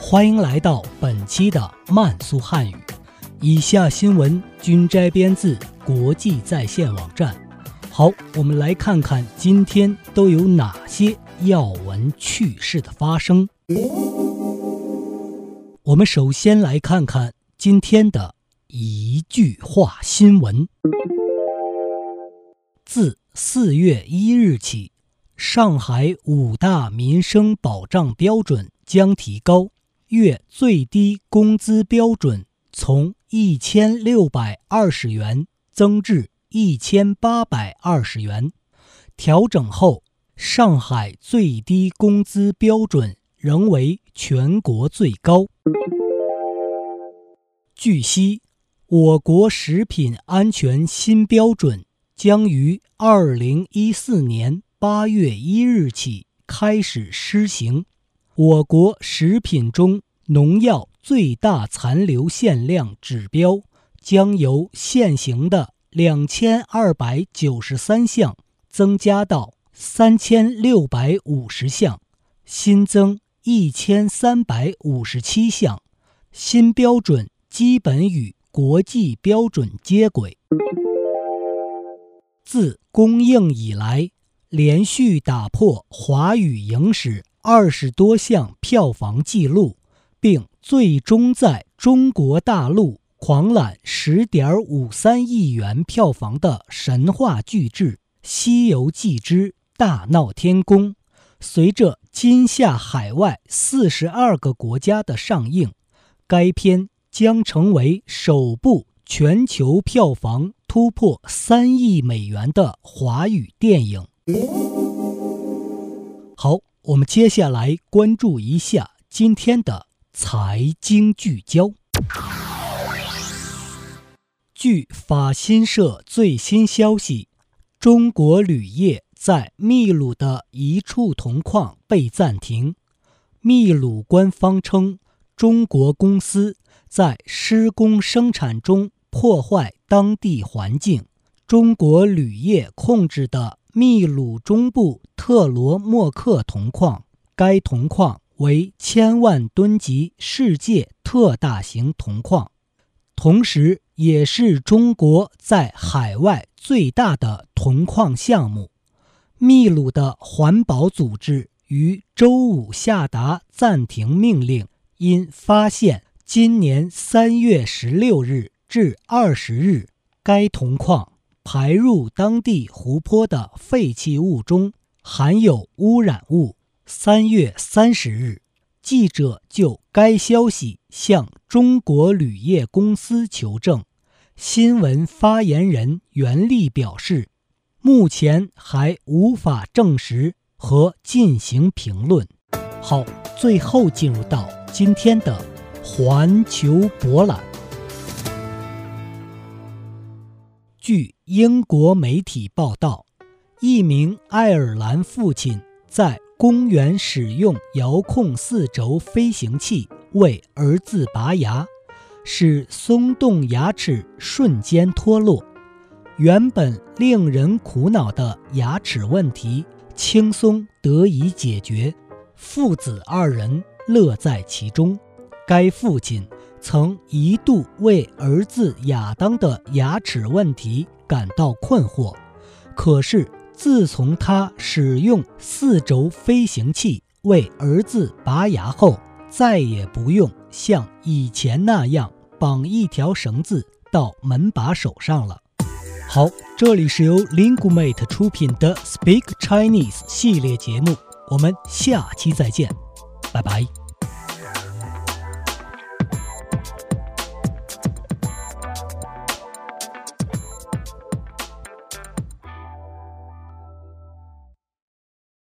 欢迎来到本期的慢速汉语。以下新闻均摘编自国际在线网站。好，我们来看看今天都有哪些要闻趣事的发生。我们首先来看看今天的一句话新闻：自四月一日起。上海五大民生保障标准将提高，月最低工资标准从一千六百二十元增至一千八百二十元。调整后，上海最低工资标准仍为全国最高。据悉，我国食品安全新标准将于二零一四年。八月一日起开始施行，我国食品中农药最大残留限量指标将由现行的两千二百九十三项增加到三千六百五十项，新增一千三百五十七项。新标准基本与国际标准接轨。自公映以来。连续打破华语影史二十多项票房纪录，并最终在中国大陆狂揽十点五三亿元票房的神话巨制《西游记之大闹天宫》，随着今夏海外四十二个国家的上映，该片将成为首部全球票房突破三亿美元的华语电影。好，我们接下来关注一下今天的财经聚焦。据法新社最新消息，中国铝业在秘鲁的一处铜矿被暂停。秘鲁官方称，中国公司在施工生产中破坏当地环境。中国铝业控制的。秘鲁中部特罗莫克铜矿，该铜矿为千万吨级世界特大型铜矿，同时也是中国在海外最大的铜矿项目。秘鲁的环保组织于周五下达暂停命令，因发现今年三月十六日至二十日，该铜矿。排入当地湖泊的废弃物中含有污染物。三月三十日，记者就该消息向中国铝业公司求证。新闻发言人袁立表示，目前还无法证实和进行评论。好，最后进入到今天的环球博览。据英国媒体报道，一名爱尔兰父亲在公园使用遥控四轴飞行器为儿子拔牙，使松动牙齿瞬间脱落。原本令人苦恼的牙齿问题轻松得以解决，父子二人乐在其中。该父亲。曾一度为儿子亚当的牙齿问题感到困惑，可是自从他使用四轴飞行器为儿子拔牙后，再也不用像以前那样绑一条绳子到门把手上了。好，这里是由 Lingumate 出品的 Speak Chinese 系列节目，我们下期再见，拜拜。